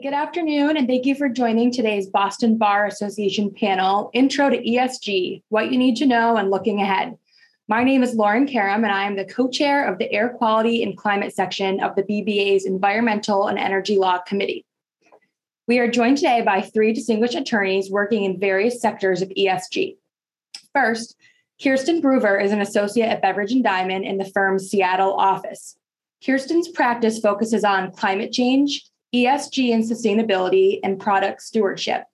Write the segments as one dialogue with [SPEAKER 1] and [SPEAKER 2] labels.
[SPEAKER 1] Good afternoon, and thank you for joining today's Boston Bar Association panel, Intro to ESG What You Need to Know and Looking Ahead. My name is Lauren Karam, and I am the co chair of the Air Quality and Climate section of the BBA's Environmental and Energy Law Committee. We are joined today by three distinguished attorneys working in various sectors of ESG. First, Kirsten Bruver is an associate at Beveridge and Diamond in the firm's Seattle office. Kirsten's practice focuses on climate change, ESG and sustainability, and product stewardship.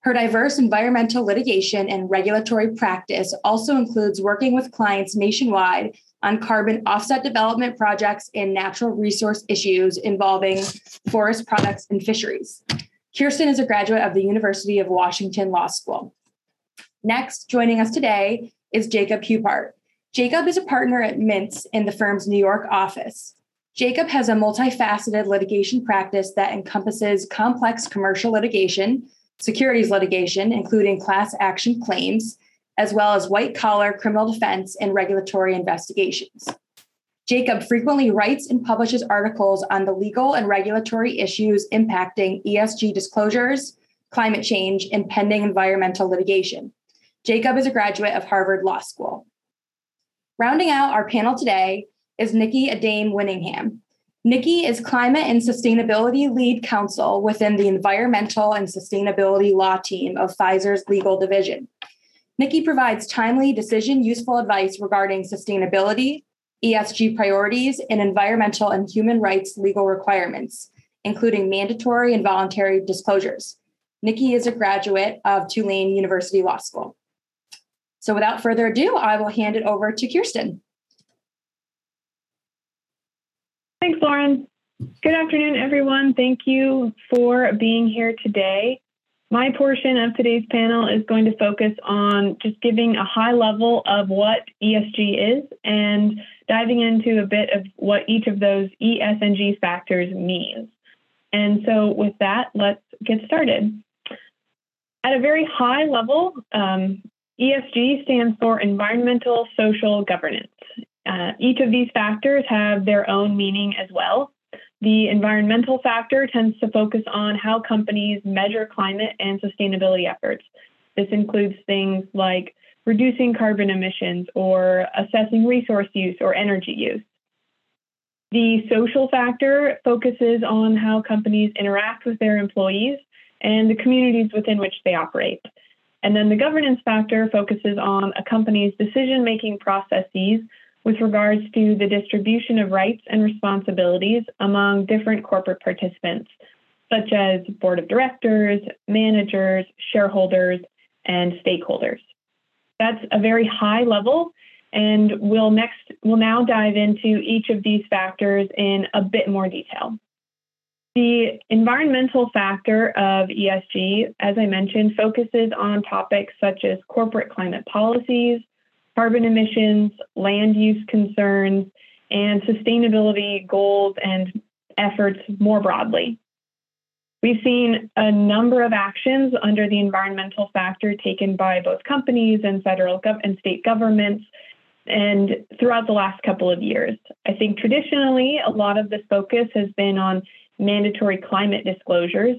[SPEAKER 1] Her diverse environmental litigation and regulatory practice also includes working with clients nationwide on carbon offset development projects and natural resource issues involving forest products and fisheries. Kirsten is a graduate of the University of Washington Law School. Next, joining us today is Jacob Hupart. Jacob is a partner at Mintz in the firm's New York office. Jacob has a multifaceted litigation practice that encompasses complex commercial litigation, securities litigation, including class action claims, as well as white collar criminal defense and regulatory investigations. Jacob frequently writes and publishes articles on the legal and regulatory issues impacting ESG disclosures, climate change, and pending environmental litigation. Jacob is a graduate of Harvard Law School. Rounding out our panel today is Nikki Adame Winningham. Nikki is Climate and Sustainability Lead Counsel within the Environmental and Sustainability Law Team of Pfizer's legal division. Nikki provides timely, decision useful advice regarding sustainability, ESG priorities, and environmental and human rights legal requirements, including mandatory and voluntary disclosures. Nikki is a graduate of Tulane University Law School. So, without further ado, I will hand it over to Kirsten.
[SPEAKER 2] Thanks, Lauren. Good afternoon, everyone. Thank you for being here today. My portion of today's panel is going to focus on just giving a high level of what ESG is and diving into a bit of what each of those ESG factors means. And so, with that, let's get started. At a very high level, um, ESG stands for environmental social governance. Uh, each of these factors have their own meaning as well. The environmental factor tends to focus on how companies measure climate and sustainability efforts. This includes things like reducing carbon emissions or assessing resource use or energy use. The social factor focuses on how companies interact with their employees and the communities within which they operate. And then the governance factor focuses on a company's decision making processes with regards to the distribution of rights and responsibilities among different corporate participants, such as board of directors, managers, shareholders, and stakeholders. That's a very high level, and we'll next we'll now dive into each of these factors in a bit more detail. The environmental factor of ESG, as I mentioned, focuses on topics such as corporate climate policies, carbon emissions, land use concerns, and sustainability goals and efforts more broadly. We've seen a number of actions under the environmental factor taken by both companies and federal gov- and state governments and throughout the last couple of years. I think traditionally a lot of this focus has been on mandatory climate disclosures,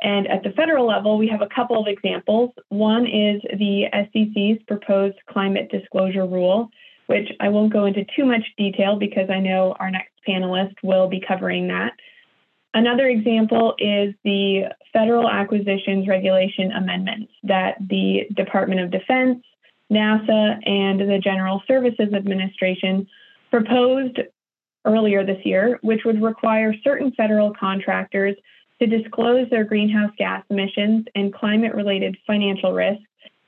[SPEAKER 2] and at the federal level, we have a couple of examples. One is the SEC's proposed climate disclosure rule, which I won't go into too much detail because I know our next panelist will be covering that. Another example is the federal acquisitions regulation amendments that the Department of Defense, NASA, and the General Services Administration proposed earlier this year, which would require certain federal contractors to disclose their greenhouse gas emissions and climate related financial risks,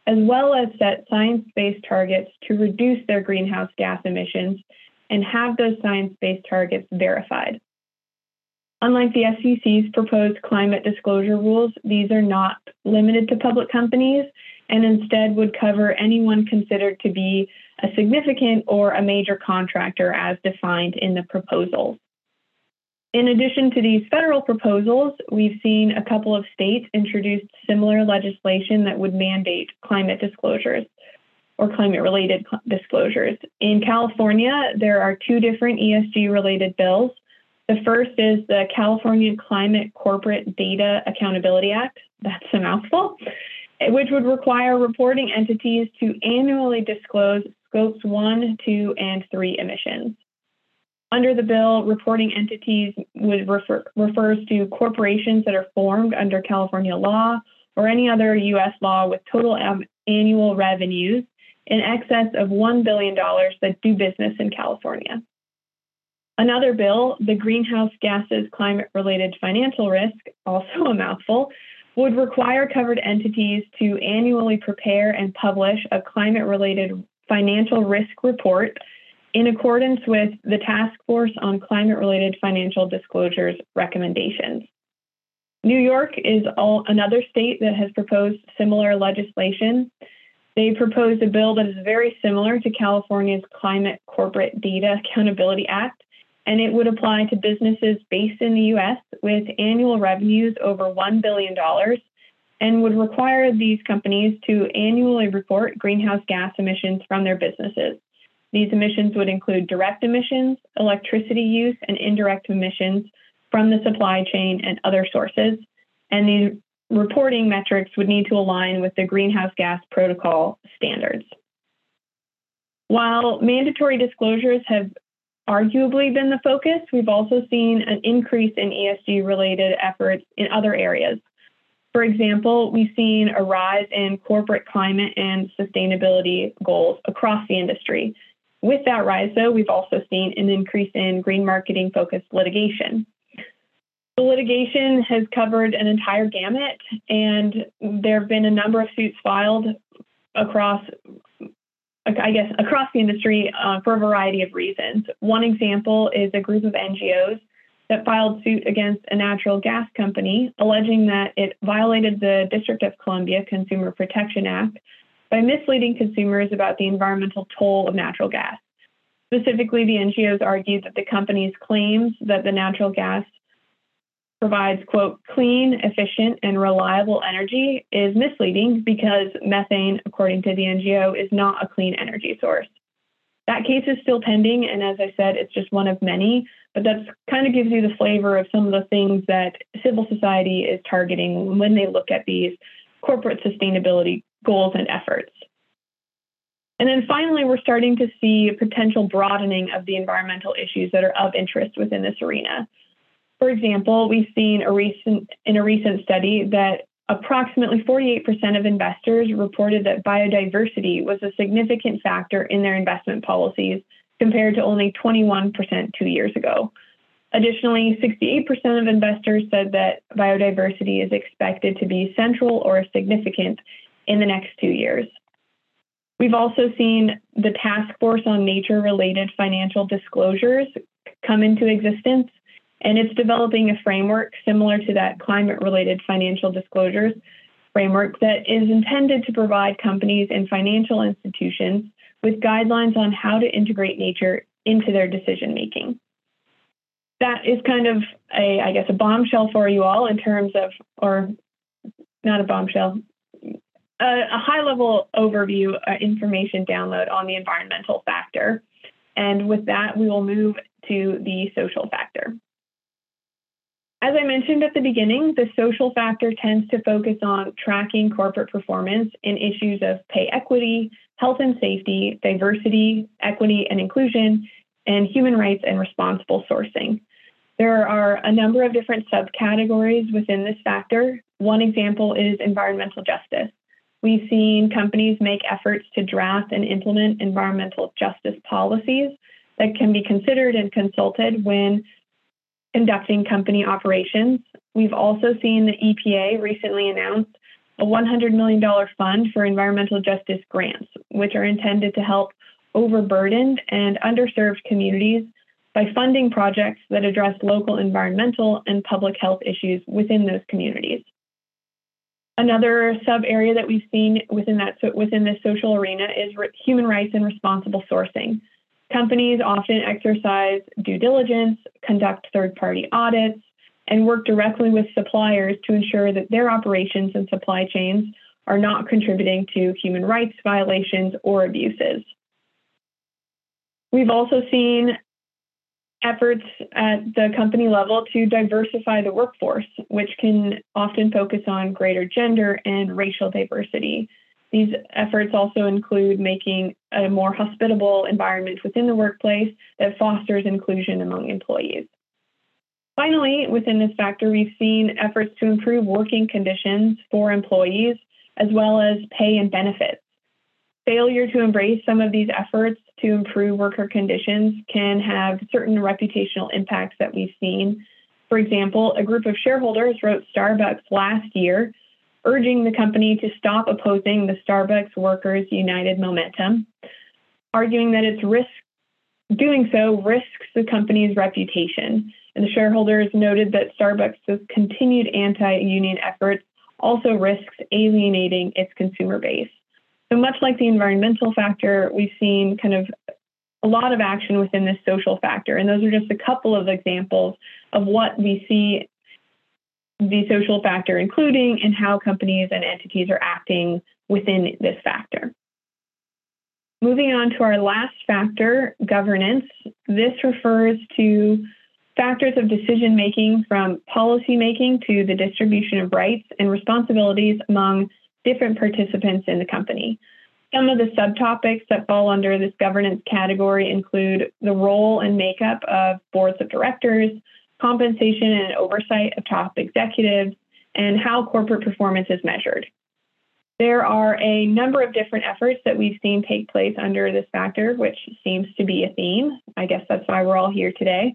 [SPEAKER 2] as well as set science based targets to reduce their greenhouse gas emissions and have those science based targets verified. Unlike the SEC's proposed climate disclosure rules, these are not limited to public companies and instead would cover anyone considered to be a significant or a major contractor as defined in the proposals. In addition to these federal proposals, we've seen a couple of states introduce similar legislation that would mandate climate disclosures or climate related disclosures. In California, there are two different ESG related bills. The first is the California Climate Corporate Data Accountability Act. That's a mouthful, which would require reporting entities to annually disclose scopes one, two, and three emissions. Under the bill, reporting entities would refer, refers to corporations that are formed under California law or any other U.S. law with total annual revenues in excess of $1 billion that do business in California. Another bill, the Greenhouse Gases Climate Related Financial Risk, also a mouthful, would require covered entities to annually prepare and publish a climate related financial risk report in accordance with the Task Force on Climate Related Financial Disclosures recommendations. New York is all, another state that has proposed similar legislation. They proposed a bill that is very similar to California's Climate Corporate Data Accountability Act, and it would apply to businesses based in the US with annual revenues over $1 billion and would require these companies to annually report greenhouse gas emissions from their businesses. These emissions would include direct emissions, electricity use, and indirect emissions from the supply chain and other sources. And these reporting metrics would need to align with the greenhouse gas protocol standards. While mandatory disclosures have arguably been the focus, we've also seen an increase in ESG related efforts in other areas. For example, we've seen a rise in corporate climate and sustainability goals across the industry. With that rise, though, we've also seen an increase in green marketing focused litigation. The litigation has covered an entire gamut, and there have been a number of suits filed across, I guess, across the industry uh, for a variety of reasons. One example is a group of NGOs that filed suit against a natural gas company, alleging that it violated the District of Columbia Consumer Protection Act by misleading consumers about the environmental toll of natural gas. Specifically, the NGOs argued that the company's claims that the natural gas provides, quote, clean, efficient, and reliable energy is misleading because methane, according to the NGO, is not a clean energy source. That case is still pending, and as I said, it's just one of many, but that kind of gives you the flavor of some of the things that civil society is targeting when they look at these corporate sustainability goals and efforts. And then finally, we're starting to see a potential broadening of the environmental issues that are of interest within this arena. For example, we've seen a recent in a recent study that approximately 48% of investors reported that biodiversity was a significant factor in their investment policies compared to only 21% two years ago. Additionally, 68% of investors said that biodiversity is expected to be central or significant in the next two years. We've also seen the Task Force on Nature related financial disclosures come into existence and it's developing a framework similar to that climate related financial disclosures framework that is intended to provide companies and financial institutions with guidelines on how to integrate nature into their decision making. That is kind of a, I guess, a bombshell for you all in terms of, or not a bombshell, a, a high level overview uh, information download on the environmental factor. And with that, we will move to the social factor. As I mentioned at the beginning, the social factor tends to focus on tracking corporate performance in issues of pay equity, health and safety, diversity, equity and inclusion, and human rights and responsible sourcing. There are a number of different subcategories within this factor. One example is environmental justice. We've seen companies make efforts to draft and implement environmental justice policies that can be considered and consulted when conducting company operations. We've also seen the EPA recently announce a $100 million fund for environmental justice grants, which are intended to help overburdened and underserved communities by funding projects that address local environmental and public health issues within those communities. Another sub area that we've seen within that within this social arena is human rights and responsible sourcing. Companies often exercise due diligence, conduct third party audits, and work directly with suppliers to ensure that their operations and supply chains are not contributing to human rights violations or abuses. We've also seen efforts at the company level to diversify the workforce, which can often focus on greater gender and racial diversity. These efforts also include making a more hospitable environment within the workplace that fosters inclusion among employees. Finally, within this factor, we've seen efforts to improve working conditions for employees as well as pay and benefits. Failure to embrace some of these efforts to improve worker conditions can have certain reputational impacts that we've seen. For example, a group of shareholders wrote Starbucks last year urging the company to stop opposing the Starbucks Workers United momentum, arguing that its risk doing so risks the company's reputation. And the shareholders noted that Starbucks' continued anti-union efforts also risks alienating its consumer base. So much like the environmental factor, we've seen kind of a lot of action within this social factor. And those are just a couple of examples of what we see the social factor including and how companies and entities are acting within this factor. Moving on to our last factor, governance. This refers to factors of decision making from policy making to the distribution of rights and responsibilities among different participants in the company. Some of the subtopics that fall under this governance category include the role and makeup of boards of directors, compensation and oversight of top executives, and how corporate performance is measured. There are a number of different efforts that we've seen take place under this factor, which seems to be a theme. I guess that's why we're all here today.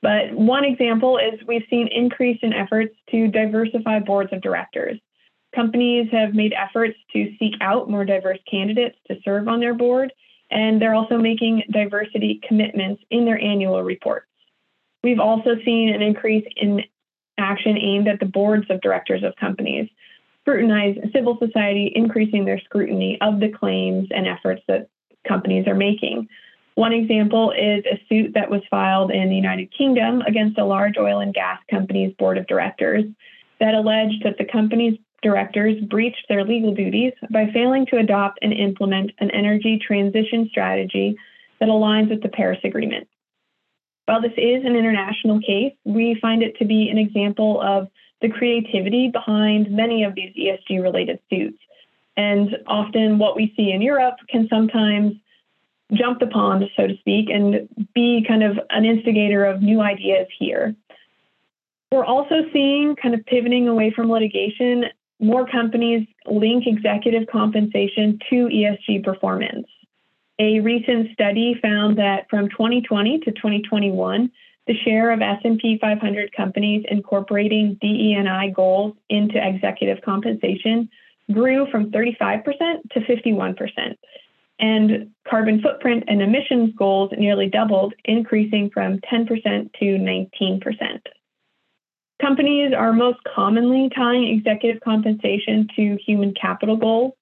[SPEAKER 2] But one example is we've seen increase in efforts to diversify boards of directors. Companies have made efforts to seek out more diverse candidates to serve on their board, and they're also making diversity commitments in their annual reports. We've also seen an increase in action aimed at the boards of directors of companies, scrutinize civil society, increasing their scrutiny of the claims and efforts that companies are making. One example is a suit that was filed in the United Kingdom against a large oil and gas company's board of directors that alleged that the company's directors breached their legal duties by failing to adopt and implement an energy transition strategy that aligns with the Paris Agreement. While this is an international case, we find it to be an example of the creativity behind many of these ESG related suits. And often what we see in Europe can sometimes jump the pond, so to speak, and be kind of an instigator of new ideas here. We're also seeing kind of pivoting away from litigation more companies link executive compensation to ESG performance. A recent study found that from 2020 to 2021, the share of S&P 500 companies incorporating DE&I goals into executive compensation grew from 35% to 51%. And carbon footprint and emissions goals nearly doubled, increasing from 10% to 19%. Companies are most commonly tying executive compensation to human capital goals,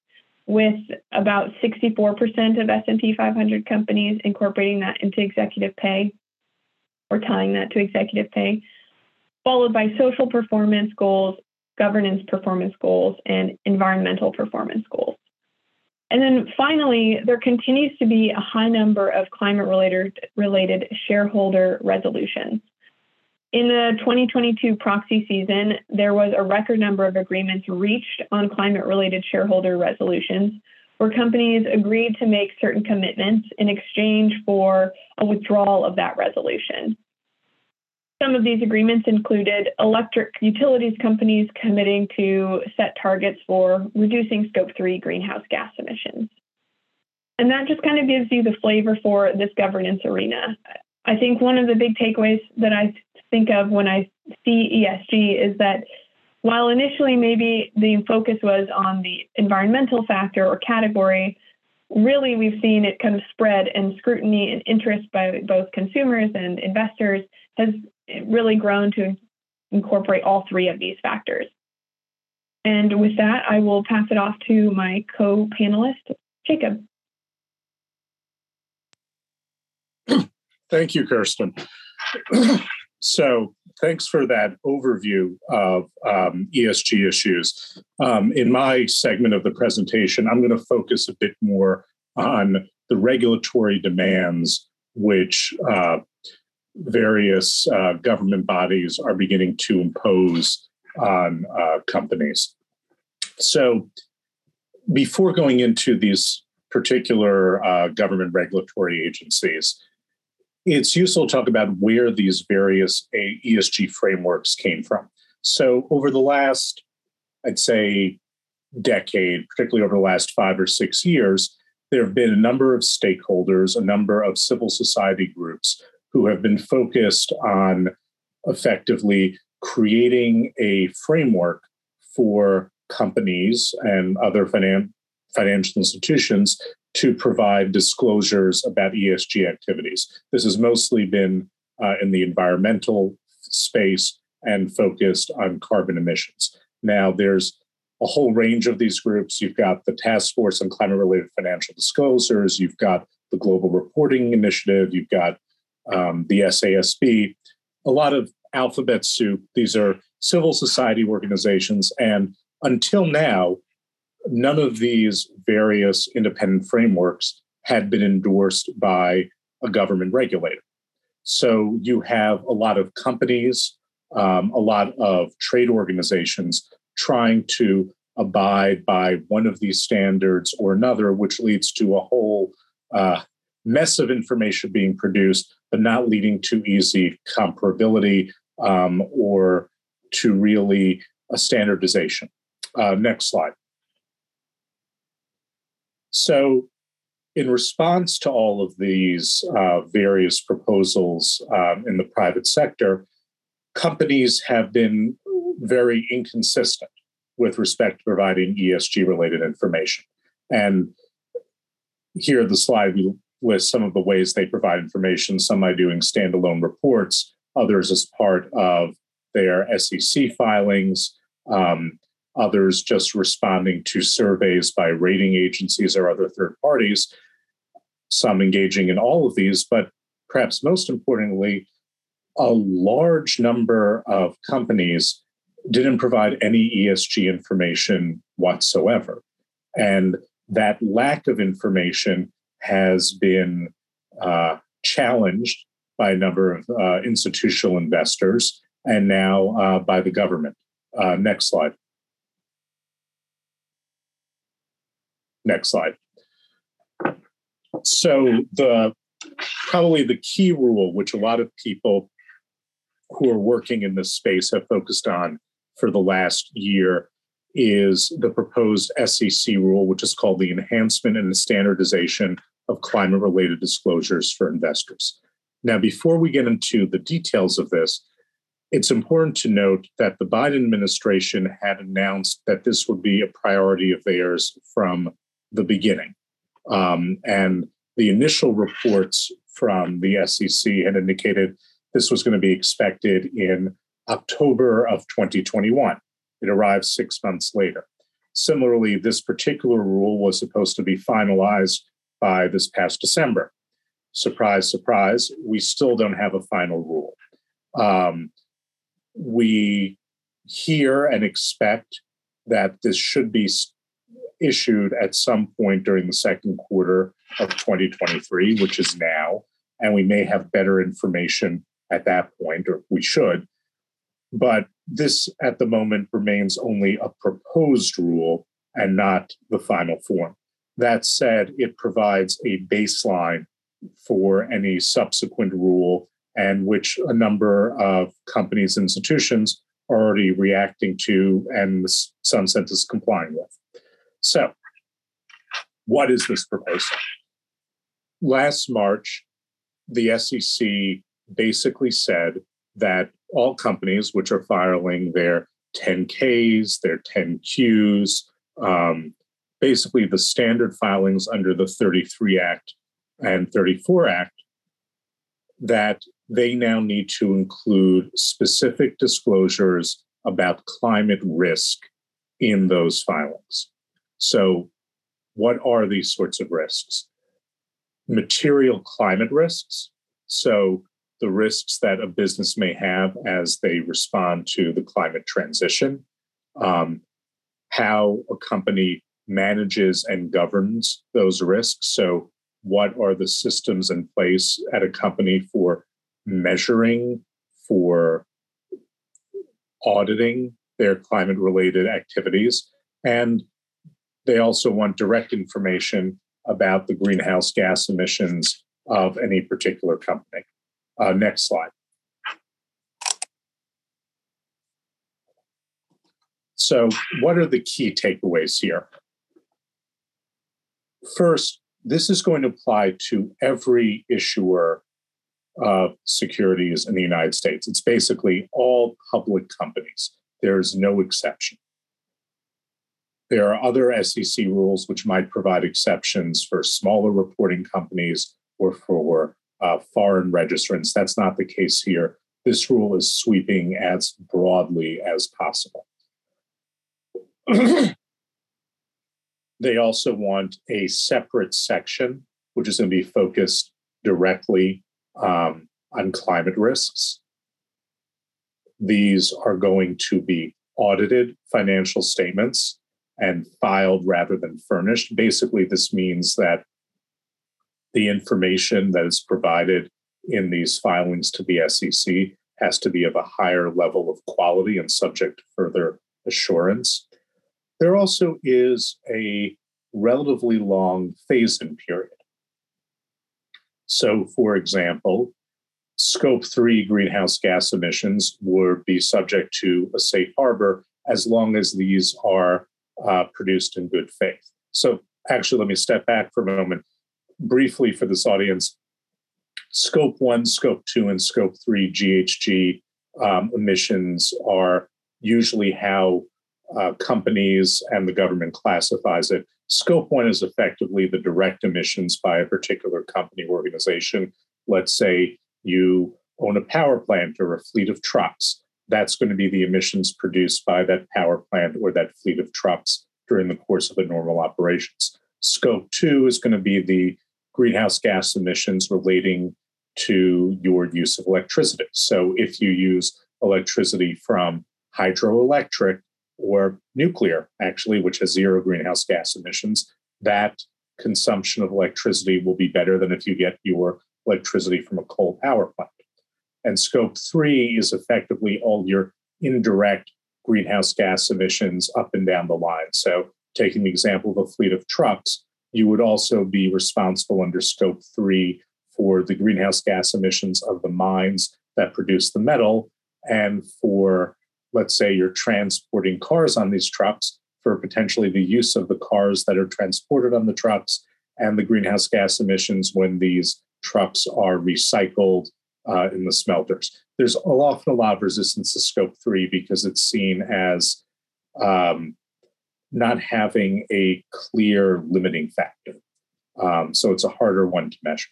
[SPEAKER 2] with about 64% of S&P 500 companies incorporating that into executive pay or tying that to executive pay, followed by social performance goals, governance performance goals, and environmental performance goals. And then finally, there continues to be a high number of climate related, related shareholder resolutions. In the 2022 proxy season, there was a record number of agreements reached on climate related shareholder resolutions where companies agreed to make certain commitments in exchange for a withdrawal of that resolution. Some of these agreements included electric utilities companies committing to set targets for reducing scope 3 greenhouse gas emissions. And that just kind of gives you the flavor for this governance arena. I think one of the big takeaways that I think of when I see ESG is that while initially maybe the focus was on the environmental factor or category, really we've seen it kind of spread and scrutiny and interest by both consumers and investors has really grown to incorporate all three of these factors. And with that, I will pass it off to my co panelist, Jacob.
[SPEAKER 3] Thank you, Kirsten. so, thanks for that overview of um, ESG issues. Um, in my segment of the presentation, I'm going to focus a bit more on the regulatory demands which uh, various uh, government bodies are beginning to impose on uh, companies. So, before going into these particular uh, government regulatory agencies, it's useful to talk about where these various ESG frameworks came from. So, over the last, I'd say, decade, particularly over the last five or six years, there have been a number of stakeholders, a number of civil society groups who have been focused on effectively creating a framework for companies and other finan- financial institutions to provide disclosures about ESG activities. This has mostly been uh, in the environmental space and focused on carbon emissions. Now, there's a whole range of these groups. You've got the Task Force on Climate Related Financial Disclosures, you've got the Global Reporting Initiative, you've got um, the SASB, a lot of alphabet soup. These are civil society organizations. And until now, none of these various independent frameworks had been endorsed by a government regulator. So you have a lot of companies, um, a lot of trade organizations trying to abide by one of these standards or another, which leads to a whole uh, mess of information being produced, but not leading to easy comparability um, or to really a standardization. Uh, next slide. So, in response to all of these uh, various proposals um, in the private sector, companies have been very inconsistent with respect to providing ESG related information. And here, the slide we list some of the ways they provide information, some by doing standalone reports, others as part of their SEC filings. Um, others just responding to surveys by rating agencies or other third parties, some engaging in all of these, but perhaps most importantly, a large number of companies didn't provide any ESG information whatsoever. And that lack of information has been uh, challenged by a number of uh, institutional investors and now uh, by the government. Uh, next slide. Next slide. So the probably the key rule, which a lot of people who are working in this space have focused on for the last year, is the proposed SEC rule, which is called the Enhancement and the Standardization of Climate Related Disclosures for Investors. Now, before we get into the details of this, it's important to note that the Biden administration had announced that this would be a priority of theirs from the beginning. Um, and the initial reports from the SEC had indicated this was going to be expected in October of 2021. It arrived six months later. Similarly, this particular rule was supposed to be finalized by this past December. Surprise, surprise, we still don't have a final rule. Um, we hear and expect that this should be issued at some point during the second quarter of 2023, which is now, and we may have better information at that point, or we should. But this at the moment remains only a proposed rule and not the final form. That said, it provides a baseline for any subsequent rule and which a number of companies and institutions are already reacting to and sense is complying with. So, what is this proposal? Last March, the SEC basically said that all companies which are filing their 10Ks, their 10Qs, um, basically the standard filings under the 33 Act and 34 Act, that they now need to include specific disclosures about climate risk in those filings. So, what are these sorts of risks? Material climate risks. So, the risks that a business may have as they respond to the climate transition, um, how a company manages and governs those risks. So, what are the systems in place at a company for measuring, for auditing their climate related activities. And they also want direct information about the greenhouse gas emissions of any particular company. Uh, next slide. So, what are the key takeaways here? First, this is going to apply to every issuer of securities in the United States. It's basically all public companies. There's no exception. There are other SEC rules which might provide exceptions for smaller reporting companies or for uh, foreign registrants. That's not the case here. This rule is sweeping as broadly as possible. they also want a separate section, which is going to be focused directly um, on climate risks. These are going to be audited financial statements and filed rather than furnished. Basically, this means that the information that is provided in these filings to the SEC has to be of a higher level of quality and subject to further assurance. There also is a relatively long phase in period. So, for example, scope three greenhouse gas emissions would be subject to a safe harbor as long as these are uh, produced in good faith. So, actually, let me step back for a moment briefly for this audience. Scope one, scope two, and scope three GHG um, emissions are usually how uh, companies and the government classifies it. Scope one is effectively the direct emissions by a particular company organization. Let's say you own a power plant or a fleet of trucks. That's going to be the emissions produced by that power plant or that fleet of trucks during the course of a normal operations. Scope two is going to be the greenhouse gas emissions relating to your use of electricity. So if you use electricity from hydroelectric, or nuclear, actually, which has zero greenhouse gas emissions, that consumption of electricity will be better than if you get your electricity from a coal power plant. And scope three is effectively all your indirect greenhouse gas emissions up and down the line. So, taking the example of a fleet of trucks, you would also be responsible under scope three for the greenhouse gas emissions of the mines that produce the metal and for let's say you're transporting cars on these trucks for potentially the use of the cars that are transported on the trucks and the greenhouse gas emissions when these trucks are recycled uh, in the smelters. There's often a lot of resistance to scope three because it's seen as um, not having a clear limiting factor. Um, so it's a harder one to measure.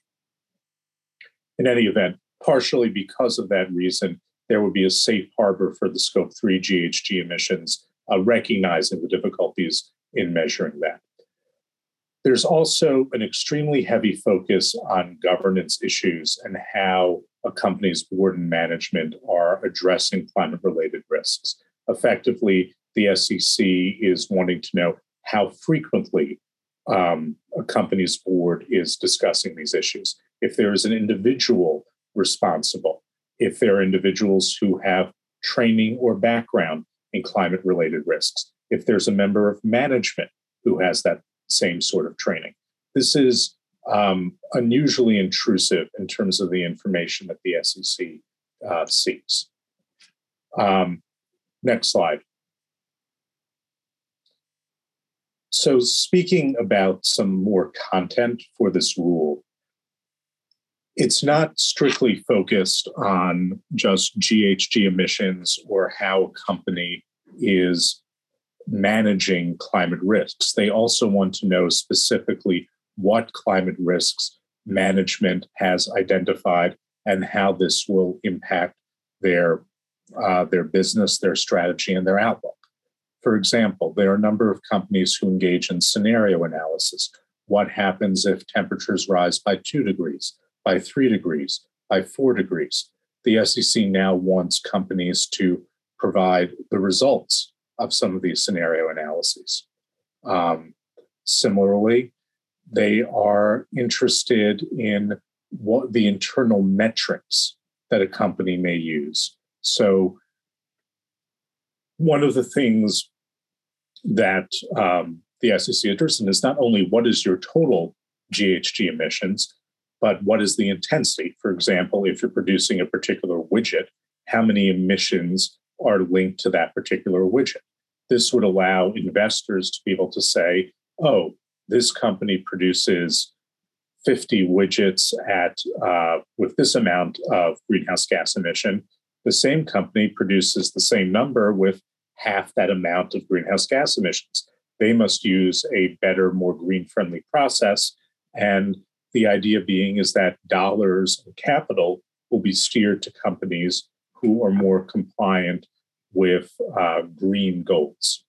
[SPEAKER 3] In any event, partially because of that reason, there would be a safe harbor for the scope 3 GHG emissions, uh, recognizing the difficulties in measuring that. There's also an extremely heavy focus on governance issues and how a company's board and management are addressing climate related risks. Effectively, the SEC is wanting to know how frequently um, a company's board is discussing these issues. If there is an individual responsible, if there are individuals who have training or background in climate related risks, if there's a member of management who has that same sort of training. This is um, unusually intrusive in terms of the information that the SEC uh, seeks. Um, next slide. So, speaking about some more content for this rule, it's not strictly focused on just GHG emissions or how a company is managing climate risks. They also want to know specifically what climate risks management has identified and how this will impact their uh, their business, their strategy, and their outlook. For example, there are a number of companies who engage in scenario analysis. What happens if temperatures rise by two degrees? by three degrees, by four degrees. The SEC now wants companies to provide the results of some of these scenario analyses. Um, similarly, they are interested in what the internal metrics that a company may use. So, one of the things that um, the SEC in is not only what is your total GHG emissions, but what is the intensity? For example, if you're producing a particular widget, how many emissions are linked to that particular widget? This would allow investors to be able to say, oh, this company produces 50 widgets at uh, with this amount of greenhouse gas emission. The same company produces the same number with half that amount of greenhouse gas emissions. They must use a better, more green friendly process. And the idea being is that dollars and capital will be steered to companies who are more compliant with uh, green goals.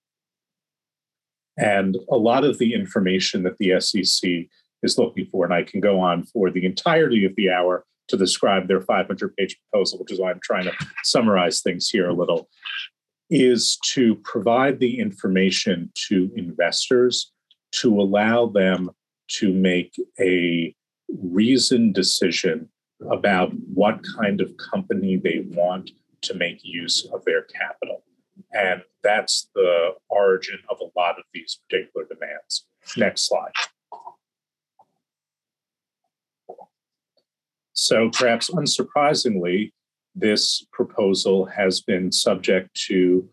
[SPEAKER 3] And a lot of the information that the SEC is looking for, and I can go on for the entirety of the hour to describe their 500 page proposal, which is why I'm trying to summarize things here a little, is to provide the information to investors to allow them to make a reasoned decision about what kind of company they want to make use of their capital. And that's the origin of a lot of these particular demands. Next slide. So, perhaps unsurprisingly, this proposal has been subject to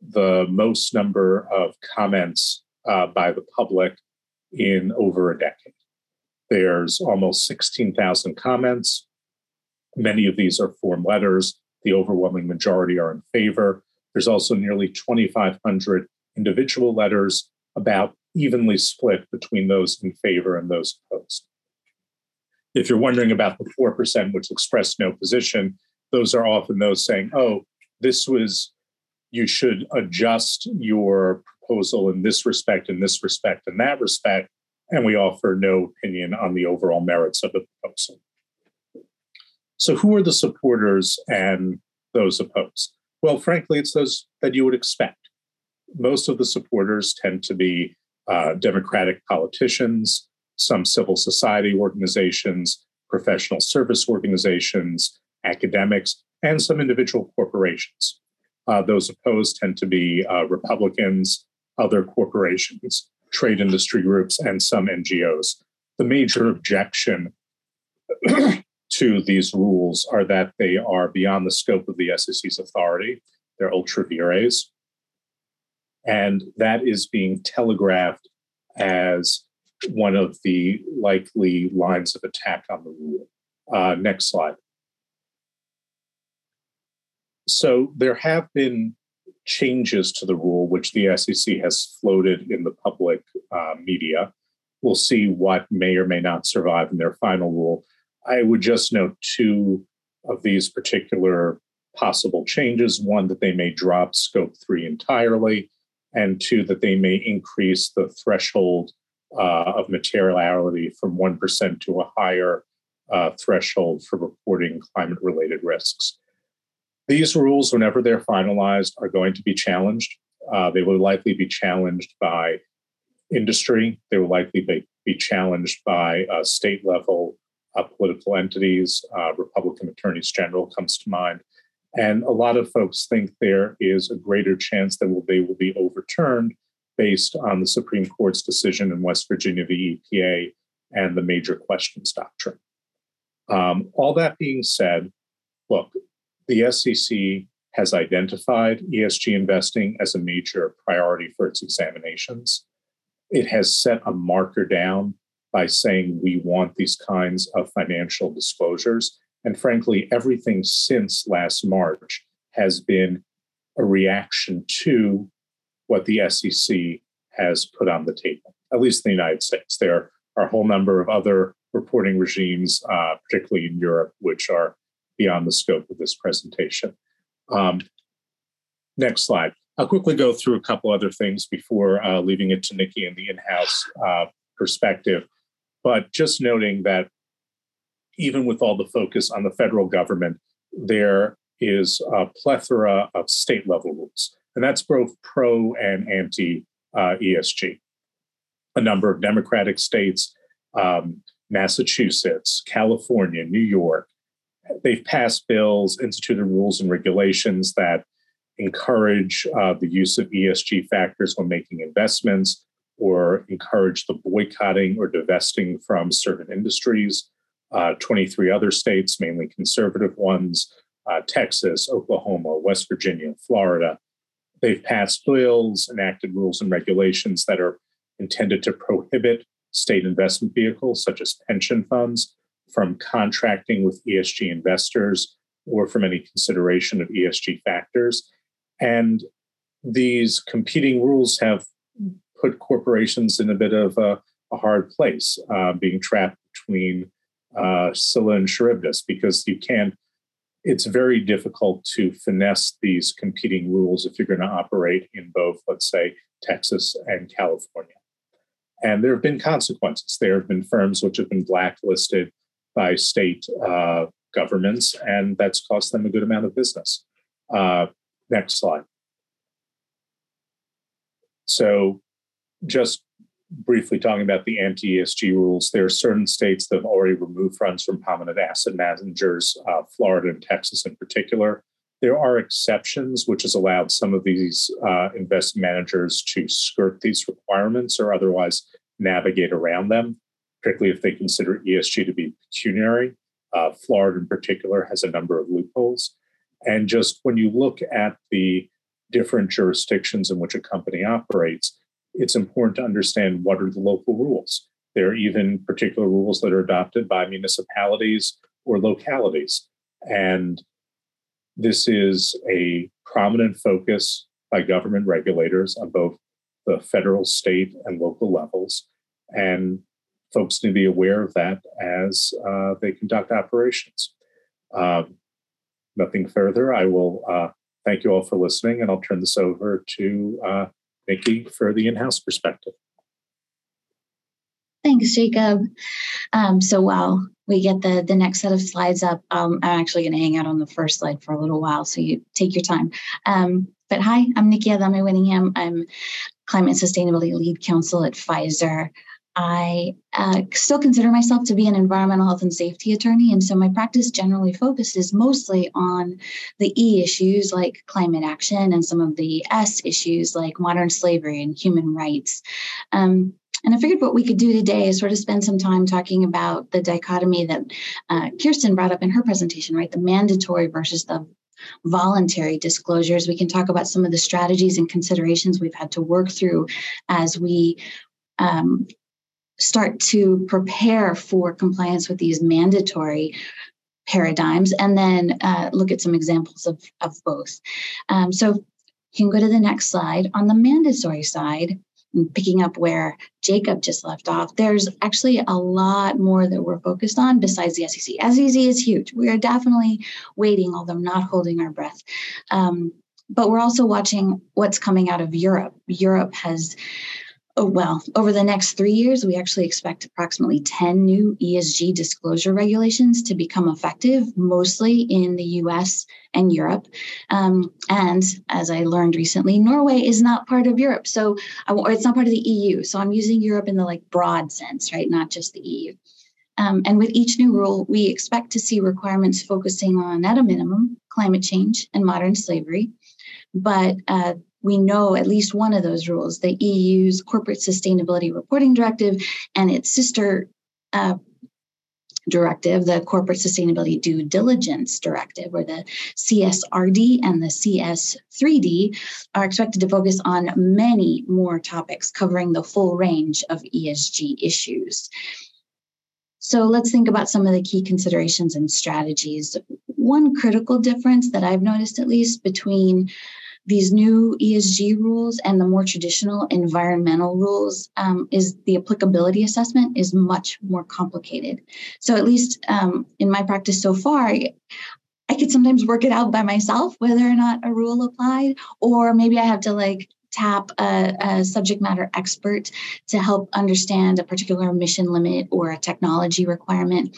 [SPEAKER 3] the most number of comments uh, by the public in over a decade. There's almost 16,000 comments. Many of these are form letters. The overwhelming majority are in favor. There's also nearly 2,500 individual letters, about evenly split between those in favor and those opposed. If you're wondering about the 4%, which expressed no position, those are often those saying, oh, this was, you should adjust your proposal in this respect, in this respect, in that respect. And we offer no opinion on the overall merits of the proposal. So, who are the supporters and those opposed? Well, frankly, it's those that you would expect. Most of the supporters tend to be uh, Democratic politicians, some civil society organizations, professional service organizations, academics, and some individual corporations. Uh, those opposed tend to be uh, Republicans, other corporations, trade industry groups, and some NGOs. The major objection to these rules are that they are beyond the scope of the SEC's authority. They're ultra vires. And that is being telegraphed as one of the likely lines of attack on the rule. Uh, next slide. So there have been changes to the rule, which the SEC has floated in the public uh, media. We'll see what may or may not survive in their final rule. I would just note two of these particular possible changes one, that they may drop scope three entirely, and two, that they may increase the threshold uh, of materiality from 1% to a higher uh, threshold for reporting climate related risks. These rules, whenever they're finalized, are going to be challenged. Uh, they will likely be challenged by industry. They will likely be, be challenged by uh, state level uh, political entities. Uh, Republican attorneys general comes to mind. And a lot of folks think there is a greater chance that they will be overturned based on the Supreme Court's decision in West Virginia v. EPA and the major questions doctrine. Um, all that being said, look, the SEC has identified ESG investing as a major priority for its examinations. It has set a marker down by saying we want these kinds of financial disclosures. And frankly, everything since last March has been a reaction to what the SEC has put on the table, at least in the United States. There are a whole number of other reporting regimes, uh, particularly in Europe, which are beyond the scope of this presentation. Um, next slide. I'll quickly go through a couple other things before uh, leaving it to Nikki and the in-house uh, perspective. But just noting that even with all the focus on the federal government, there is a plethora of state level rules, and that's both pro and anti uh, ESG. A number of Democratic states, um, Massachusetts, California, New York, they've passed bills, instituted rules and regulations that encourage uh, the use of ESG factors when making investments or encourage the boycotting or divesting from certain industries. Uh, 23 other states, mainly conservative ones, uh, Texas, Oklahoma, West Virginia, Florida, they've passed bills, enacted rules and regulations that are intended to prohibit state investment vehicles such as pension funds from contracting with ESG investors or from any consideration of ESG factors. And these competing rules have put corporations in a bit of a, a hard place, uh, being trapped between uh, Scylla and Charybdis, because you can't, it's very difficult to finesse these competing rules if you're going to operate in both, let's say, Texas and California. And there have been consequences. There have been firms which have been blacklisted by state uh, governments, and that's cost them a good amount of business. Uh, next slide. So, just briefly talking about the anti ESG rules, there are certain states that have already removed funds from prominent asset managers, uh, Florida and Texas in particular. There are exceptions, which has allowed some of these uh, investment managers to skirt these requirements or otherwise navigate around them, particularly if they consider ESG to be pecuniary. Uh, Florida, in particular, has a number of loopholes. And just when you look at the different jurisdictions in which a company operates, it's important to understand what are the local rules. There are even particular rules that are adopted by municipalities or localities. And this is a prominent focus by government regulators on both the federal, state, and local levels. And folks need to be aware of that as uh, they conduct operations. Um, nothing further. I will uh, thank you all for listening, and I'll turn this over to uh, Nikki for the in house perspective.
[SPEAKER 4] Thanks, Jacob. Um, so while we get the, the next set of slides up, um, I'm actually going to hang out on the first slide for a little while, so you take your time. Um, but hi, I'm Nikki Adame Winningham. I'm Climate Sustainability Lead Counsel at Pfizer. I uh, still consider myself to be an environmental health and safety attorney. And so my practice generally focuses mostly on the E issues like climate action and some of the S issues like modern slavery and human rights. Um, and I figured what we could do today is sort of spend some time talking about the dichotomy that uh, Kirsten brought up in her presentation, right? The mandatory versus the voluntary disclosures. We can talk about some of the strategies and considerations we've had to work through as we um, start to prepare for compliance with these mandatory paradigms and then uh, look at some examples of, of both. Um, so you can go to the next slide. On the mandatory side, picking up where Jacob just left off, there's actually a lot more that we're focused on besides the SEC. SEC is huge. We are definitely waiting, although not holding our breath. Um, but we're also watching what's coming out of Europe. Europe has Oh, well, over the next three years, we actually expect approximately 10 new ESG disclosure regulations to become effective, mostly in the US and Europe. Um, and as I learned recently, Norway is not part of Europe. So, or it's not part of the EU. So I'm using Europe in the like broad sense, right? Not just the EU. Um, and with each new rule, we expect to see requirements focusing on, at a minimum, climate change and modern slavery. But uh, we know at least one of those rules, the EU's Corporate Sustainability Reporting Directive and its sister uh, directive, the Corporate Sustainability Due Diligence Directive, or the CSRD and the CS3D, are expected to focus on many more topics covering the full range of ESG issues. So let's think about some of the key considerations and strategies. One critical difference that I've noticed, at least, between these new ESG rules and the more traditional environmental rules um, is the applicability assessment is much more complicated. So at least um, in my practice so far, I could sometimes work it out by myself whether or not a rule applied, or maybe I have to like tap a, a, subject matter expert to help understand a particular emission limit or a technology requirement.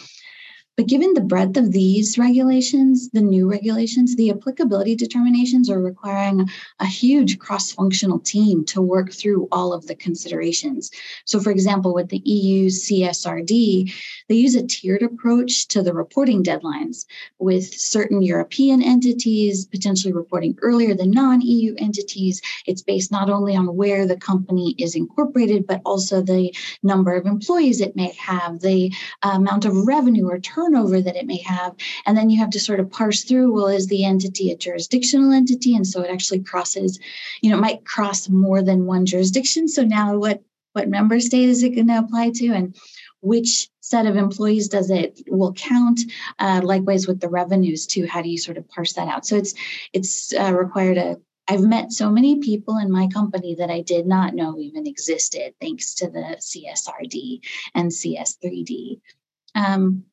[SPEAKER 4] But given the breadth of these regulations, the new regulations, the applicability determinations are requiring a huge cross functional team to work through all of the considerations. So, for example, with the EU CSRD, they use a tiered approach to the reporting deadlines, with certain European entities potentially reporting earlier than non EU entities. It's based not only on where the company is incorporated, but also the number of employees it may have, the uh, amount of revenue or turnover that it may have. And then you have to sort of parse through well, is the entity a jurisdictional entity? And so it actually crosses, you know, it might cross more than one jurisdiction. So now what what member state is it going to apply to and which set of employees does it will count uh, likewise with the revenues too how do you sort of parse that out so it's it's uh, required a I've met so many people in my company that I did not know even existed, thanks to the CSRD and CS3D. Um,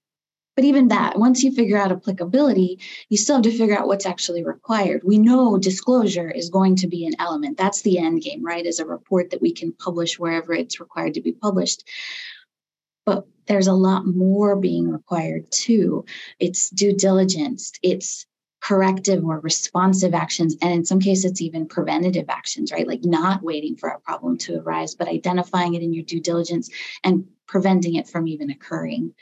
[SPEAKER 4] but even that, once you figure out applicability, you still have to figure out what's actually required. We know disclosure is going to be an element. That's the end game, right? As a report that we can publish wherever it's required to be published. But there's a lot more being required too. It's due diligence, it's corrective or responsive actions and in some cases it's even preventative actions right like not waiting for a problem to arise but identifying it in your due diligence and preventing it from even occurring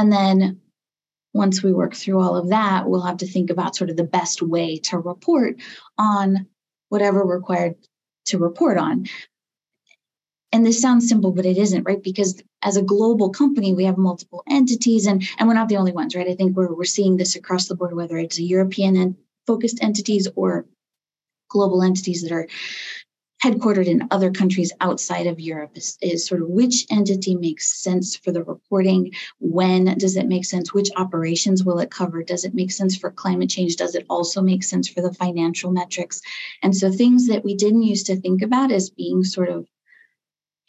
[SPEAKER 4] and then once we work through all of that we'll have to think about sort of the best way to report on whatever required to report on. And this sounds simple but it isn't right? Because as a global company we have multiple entities and and we're not the only ones right? I think we're, we're seeing this across the board whether it's european and focused entities or global entities that are headquartered in other countries outside of Europe is, is, sort of which entity makes sense for the reporting? When does it make sense? Which operations will it cover? Does it make sense for climate change? Does it also make sense for the financial metrics? And so things that we didn't used to think about as being sort of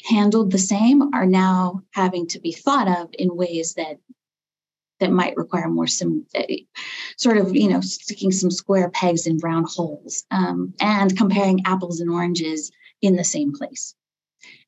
[SPEAKER 4] handled the same are now having to be thought of in ways that that might require more some sort of you know sticking some square pegs in round holes um, and comparing apples and oranges in the same place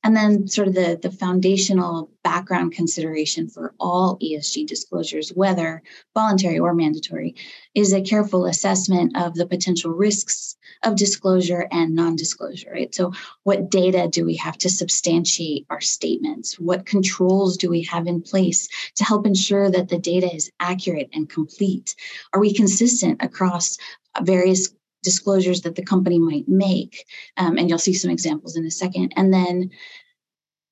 [SPEAKER 4] and then sort of the, the foundational background consideration for all ESG disclosures, whether voluntary or mandatory, is a careful assessment of the potential risks of disclosure and non-disclosure, right? So what data do we have to substantiate our statements? What controls do we have in place to help ensure that the data is accurate and complete? Are we consistent across various disclosures that the company might make. Um, and you'll see some examples in a second. And then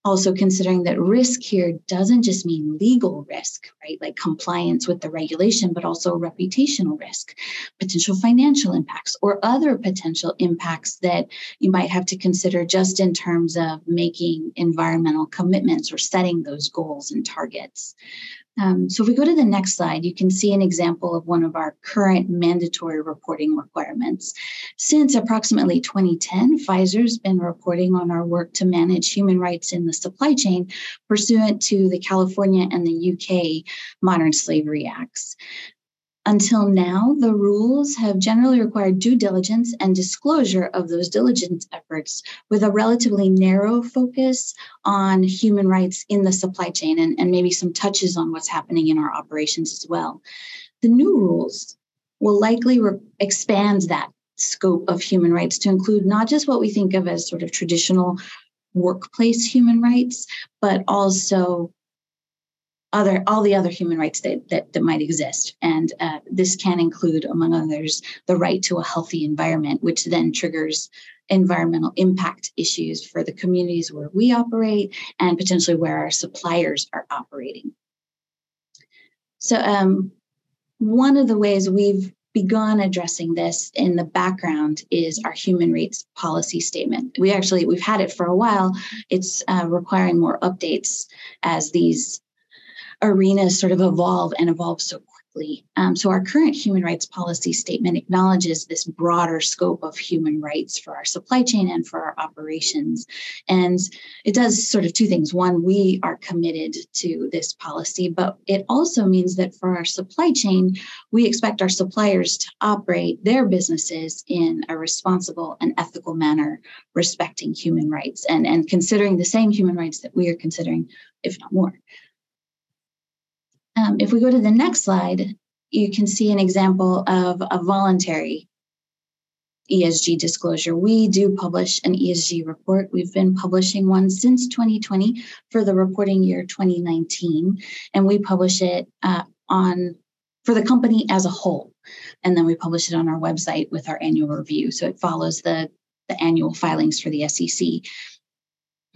[SPEAKER 4] also considering that risk here doesn't just mean legal risk, right? Like compliance with the regulation, but also reputational risk, potential financial impacts, or other potential impacts that you might have to consider just in terms of making environmental commitments or setting those goals and targets. Um, so if we go to the next slide, you can see an example of one of our current mandatory reporting requirements. Since approximately 2010, Pfizer's been reporting on our work to manage human rights in the supply chain pursuant to the California and the UK Modern Slavery Acts. Until now, the rules have generally required due diligence and disclosure of those diligence efforts with a relatively narrow focus on human rights in the supply chain and, and maybe some touches on what's happening in our operations as well. The new rules will likely re- expand that scope of human rights to include not just what we think of as sort of traditional workplace human rights, but also other all the other human rights that that, that might exist. And uh, this can include among others the right to a healthy environment which then triggers environmental impact issues for the communities where we operate and potentially where our suppliers are operating. So um, one of the ways we've begun addressing this in the background is our human rights policy statement. We actually we've had it for a while. It's uh, requiring more updates as these arenas sort of evolve and evolve so quickly. Um, so, our current human rights policy statement acknowledges this broader scope of human rights for our supply chain and for our operations. And it does sort of two things. One, we are committed to this policy, but it also means that for our supply chain, we expect our suppliers to operate their businesses in a responsible and ethical manner, respecting human rights and, and considering the same human rights that we are considering, if not more. Um, if we go to the next slide, you can see an example of a voluntary ESG disclosure. We do publish an ESG report. We've been publishing one since 2020 for the reporting year 2019, and we publish it uh, on for the company as a whole. And then we publish it on our website with our annual review. So it follows the, the annual filings for the SEC.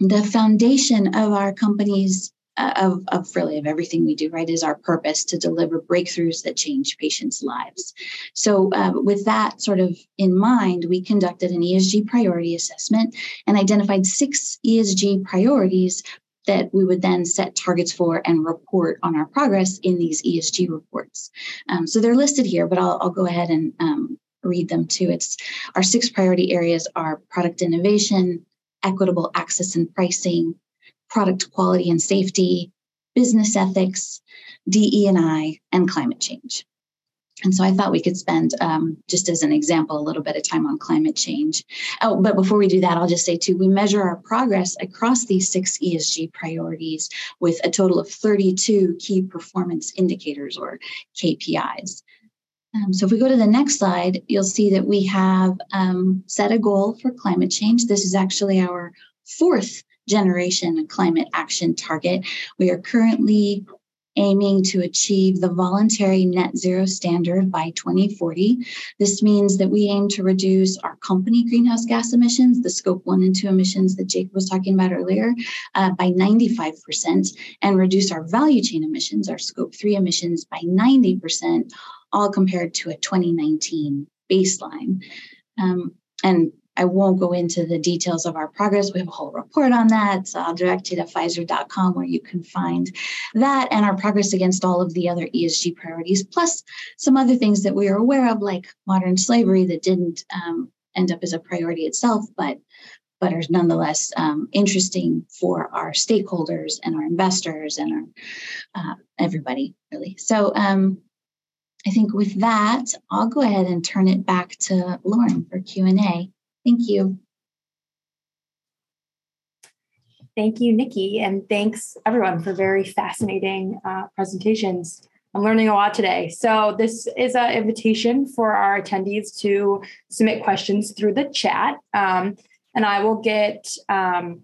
[SPEAKER 4] The foundation of our company's of, of really of everything we do right is our purpose to deliver breakthroughs that change patients lives so uh, with that sort of in mind we conducted an esg priority assessment and identified six esg priorities that we would then set targets for and report on our progress in these ESG reports. Um, so they're listed here, but I'll, I'll go ahead and um, read them too. It's our six priority areas are product innovation, equitable access and pricing, product quality and safety, business ethics, DE&I, and climate change. And so I thought we could spend, um, just as an example, a little bit of time on climate change. Oh, but before we do that, I'll just say too, we measure our progress across these six ESG priorities with a total of 32 key performance indicators or KPIs. Um, so if we go to the next slide, you'll see that we have um, set a goal for climate change. This is actually our fourth generation climate action target. We are currently aiming to achieve the voluntary net zero standard by 2040. This means that we aim to reduce our company greenhouse gas emissions, the scope one and two emissions that Jake was talking about earlier, uh, by 95%, and reduce our value chain emissions, our scope three emissions, by 90%, all compared to a 2019 baseline. Um, and I won't go into the details of our progress. We have a whole report on that. So I'll direct you to Pfizer.com where you can find that and our progress against all of the other ESG priorities, plus some other things that we are aware of, like modern slavery that didn't um, end up as a priority itself, but but are nonetheless um, interesting for our stakeholders and our investors and our uh, everybody really. So um, I think with that, I'll go ahead and turn it back to Lauren for Q and A. Thank you.
[SPEAKER 1] Thank you, Nikki, and thanks everyone for very fascinating uh, presentations. I'm learning a lot today. So this is an invitation for our attendees to submit questions through the chat, um, and I will get um,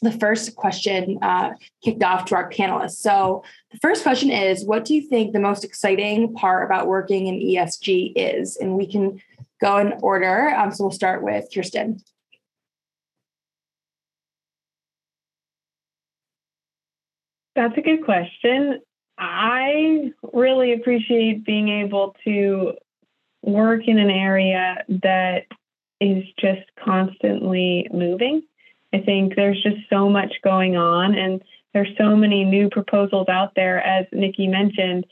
[SPEAKER 1] the first question uh, kicked off to our panelists. So the first question is, what do you think the most exciting part about working in ESG is? And we can go in order. Um, so we'll start with Kirsten.
[SPEAKER 2] That's a good question. I really appreciate being able to work in an area that is just constantly moving. I think there's just so much going on, and there's so many new proposals out there, as Nikki mentioned,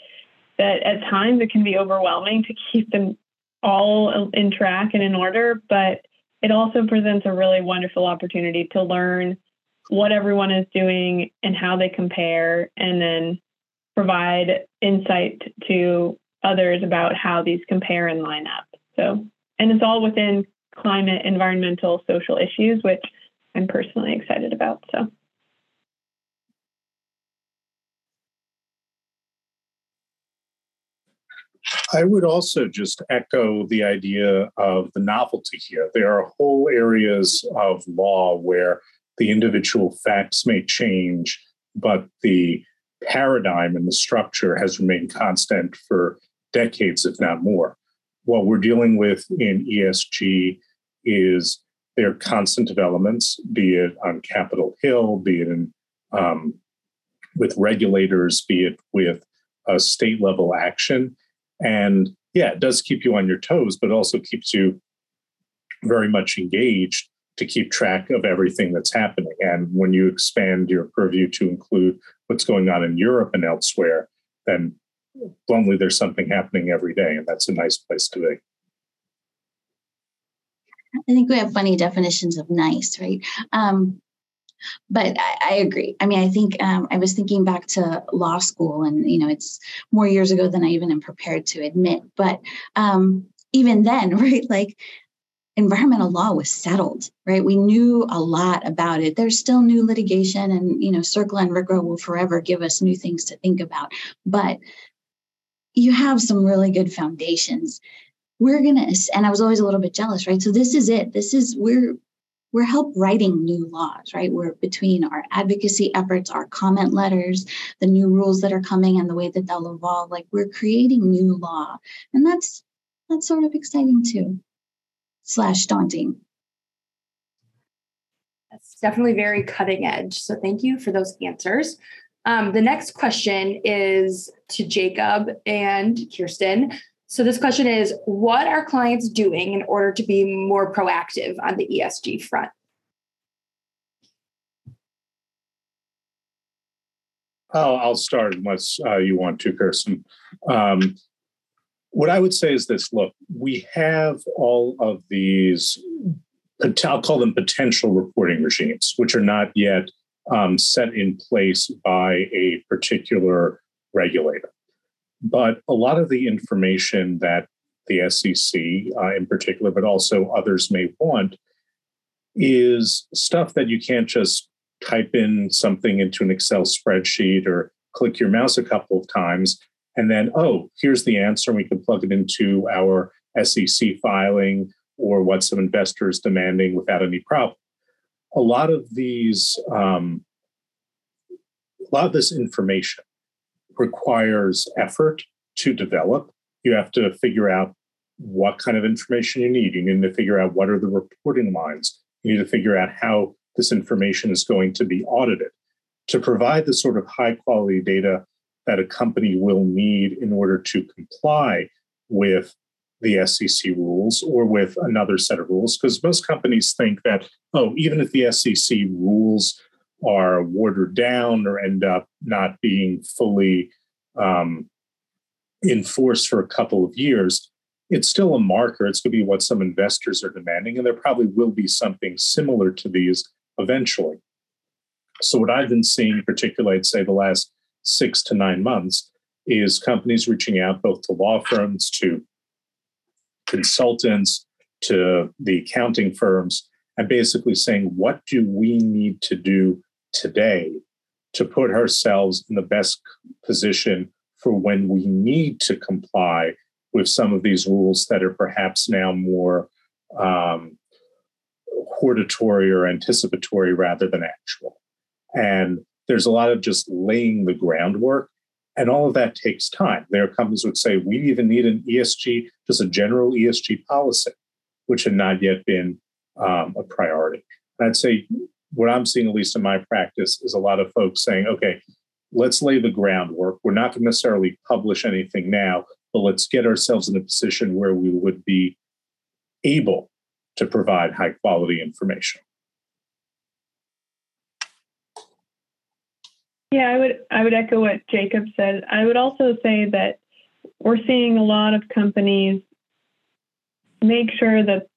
[SPEAKER 2] that at times it can be overwhelming to keep them all in track and in order, but it also presents a really wonderful opportunity to learn what everyone is doing and how they compare, and then provide insight to others about how these compare and line up. So, and it's all within climate, environmental, social issues, which I'm personally excited about. So.
[SPEAKER 3] I would also just echo the idea of the novelty here. There are whole areas of law where the individual facts may change, but the paradigm and the structure has remained constant for decades, if not more. What we're dealing with in ESG is there are constant developments, be it on Capitol Hill, be it in um, with regulators, be it with a state level action. And yeah, it does keep you on your toes, but also keeps you very much engaged to keep track of everything that's happening. And when you expand your purview to include what's going on in Europe and elsewhere, then bluntly, there's something happening every day. And that's a nice place to be.
[SPEAKER 4] I think we have funny definitions of nice, right? Um, but I, I, agree. I mean, I think um, I was thinking back to law school, and you know, it's more years ago than I even am prepared to admit. But um, even then, right? Like environmental law was settled, right? We knew a lot about it. There's still new litigation, and you know, CERCLA and RCRA will forever give us new things to think about. But you have some really good foundations. We're gonna, and I was always a little bit jealous, right? So this is it. This is we're we're help writing new laws, right? We're between our advocacy efforts, our comment letters, the new rules that are coming, and the way that they'll evolve. Like we're creating new law, and that's that's sort of exciting too slash daunting.
[SPEAKER 1] That's definitely very cutting edge. So thank you for those answers. Um, the next question is to Jacob and Kirsten. So this question is what are clients doing in order to be more proactive on the ESG front?
[SPEAKER 3] Oh, I'll start unless uh, you want to, Kirsten. Um, what I would say is this look, we have all of these, I'll call them potential reporting regimes, which are not yet um, set in place by a particular regulator. But a lot of the information that the SEC uh, in particular, but also others may want, is stuff that you can't just type in something into an Excel spreadsheet or click your mouse a couple of times and then, oh, here's the answer. We can plug it into our SEC filing or what some investors demanding without any problem. A lot of these, um, a lot of this information requires effort to develop. You have to figure out what kind of information you need. You need to figure out what are the reporting lines. You need to figure out how this information is going to be audited. To provide the sort of high quality data that a company will need in order to comply with the SEC rules or with another set of rules. Because most companies think that, oh, even if the SEC rules are watered down or end up not being fully um, enforced for a couple of years, it's still a marker. It's going to be what some investors are demanding. And there probably will be something similar to these eventually. So, what I've been seeing, particularly, I'd say the last six to nine months is companies reaching out both to law firms, to consultants, to the accounting firms, and basically saying, what do we need to do today to put ourselves in the best position for when we need to comply with some of these rules that are perhaps now more um, hortatory or anticipatory rather than actual. And there's a lot of just laying the groundwork. And all of that takes time. There are companies would say, we even need an ESG, just a general ESG policy, which had not yet been um, a priority. And I'd say what I'm seeing, at least in my practice, is a lot of folks saying, okay, let's lay the groundwork. We're not going to necessarily publish anything now, but let's get ourselves in a position where we would be able to provide high quality information.
[SPEAKER 2] Yeah, I would I would echo what Jacob said. I would also say that we're seeing a lot of companies make sure that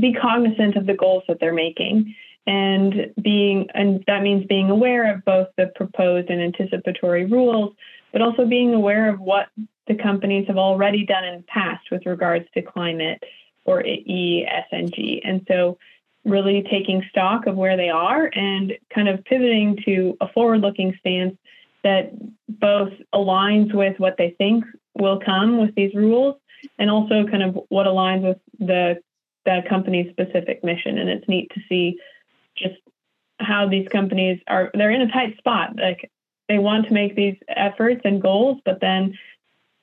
[SPEAKER 2] be cognizant of the goals that they're making and being and that means being aware of both the proposed and anticipatory rules but also being aware of what the companies have already done in the past with regards to climate or ESG and so really taking stock of where they are and kind of pivoting to a forward looking stance that both aligns with what they think will come with these rules and also kind of what aligns with the the company's specific mission. And it's neat to see how these companies are they're in a tight spot like they want to make these efforts and goals but then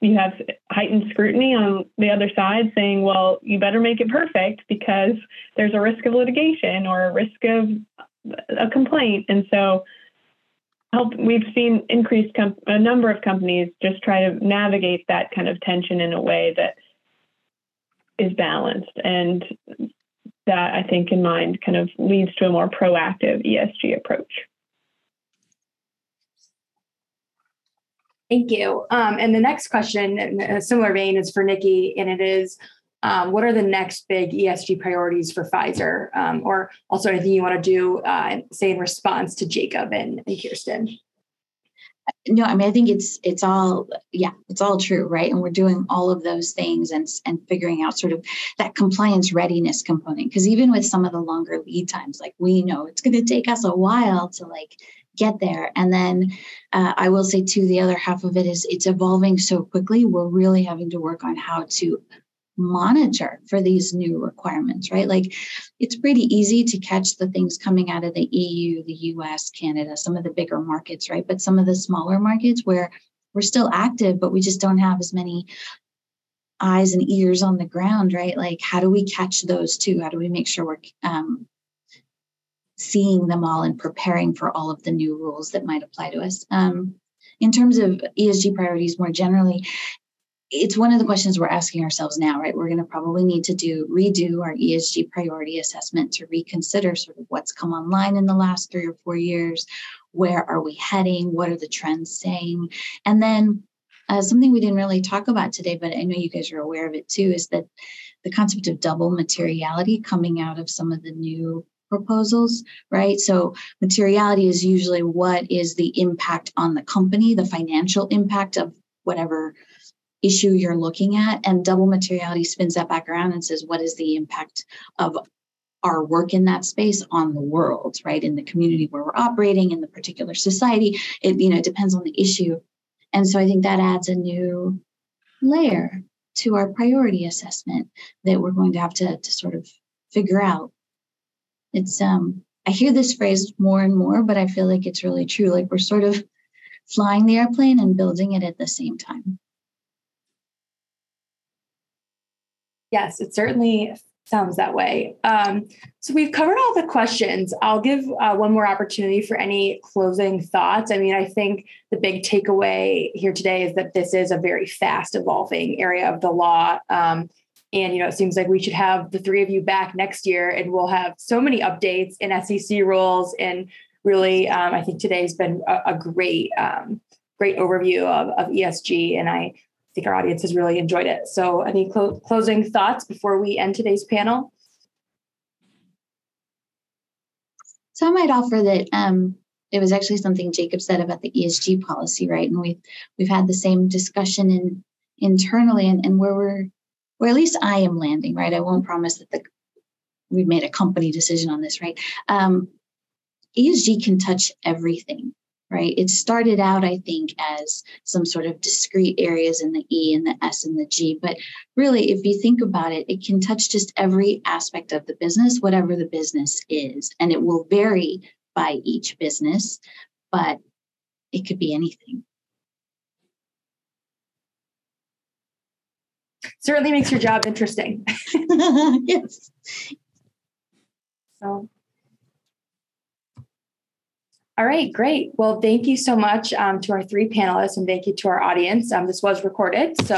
[SPEAKER 2] you have heightened scrutiny on the other side saying, well, you better make it perfect because there's a risk of litigation or a risk of a complaint. And so help we've seen increased com- a number of companies just try to navigate that kind of tension in a way that is balanced and that I think in mind kind of leads to a more proactive ESG approach.
[SPEAKER 1] Thank you. Um, and the next question, in a similar vein, is for Nikki, and it is um, what are the next big ESG priorities for Pfizer? Um, or also anything you want to do, uh, say, in response to Jacob and, and Kirsten?
[SPEAKER 4] No i mean i think it's it's all yeah it's all true right? And we're doing all of those things and and figuring out sort of that compliance readiness component. Because even with some of the longer lead times like we know it's going to take us a while to like get there. And then uh, i will say too the other half of it is it's evolving so quickly we're really having to work on how to monitor for these new requirements, right? Like it's pretty easy to catch the things coming out of the EU, the US, Canada, some of the bigger markets, right? But some of the smaller markets where we're still active, but we just don't have as many eyes and ears on the ground, right? Like how do we catch those too? How do we make sure we're um, seeing them all and preparing for all of the new rules that might apply to us? Um, in terms of ESG priorities more generally, it's one of the questions we're asking ourselves now, right? We're going to probably need to do redo our ESG priority assessment to reconsider sort of what's come online in the last three or four years. Where are we heading? What are the trends saying? And then uh, something we didn't really talk about today, but I know you guys are aware of it too, is that the concept of double materiality coming out of some of the new proposals, right? So materiality is usually what is the impact on the company, the financial impact of whatever issue you're looking at. And double materiality spins that back around and says, what is the impact of our work in that space on the world, right? In the community where we're operating, in the particular society. It, you know, it depends on the issue. And so I think that adds a new layer to our priority assessment that we're going to have to, to sort of figure out. It's um I hear this phrase more and more, but I feel like it's really true. Like we're sort of flying the airplane and building it at the same time.
[SPEAKER 1] Yes, it certainly sounds that way. Um, so we've covered all the questions. I'll give uh, one more opportunity for any closing thoughts. I mean, I think the big takeaway here today is that this is a very fast evolving area of the law. Um, and you know, it seems like we should have the three of you back next year, and we'll have so many updates in SEC rules. And really, um, I think today's been a, a great, um, great overview of, of ESG. And I think our audience has really enjoyed it. So, any clo- closing thoughts before we end today's panel?
[SPEAKER 4] So, I might offer that um, it was actually something Jacob said about the ESG policy, right? And we've we've had the same discussion in internally, and, and where we're, where at least I am landing, right? I won't promise that the we've made a company decision on this, right? Um, ESG can touch everything right? It started out, I think, as some sort of discrete areas in the E and the S and the G. But really, if you think about it, it can touch just every aspect of the business, whatever the business is. And it will vary by each business, but it could be anything.
[SPEAKER 1] Certainly makes your job interesting.
[SPEAKER 4] yes.
[SPEAKER 1] So all right, great. Well, thank you so much um, to our three panelists and thank you to our audience. Um, this was recorded. So,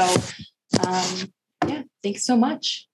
[SPEAKER 1] um, yeah, thanks so much.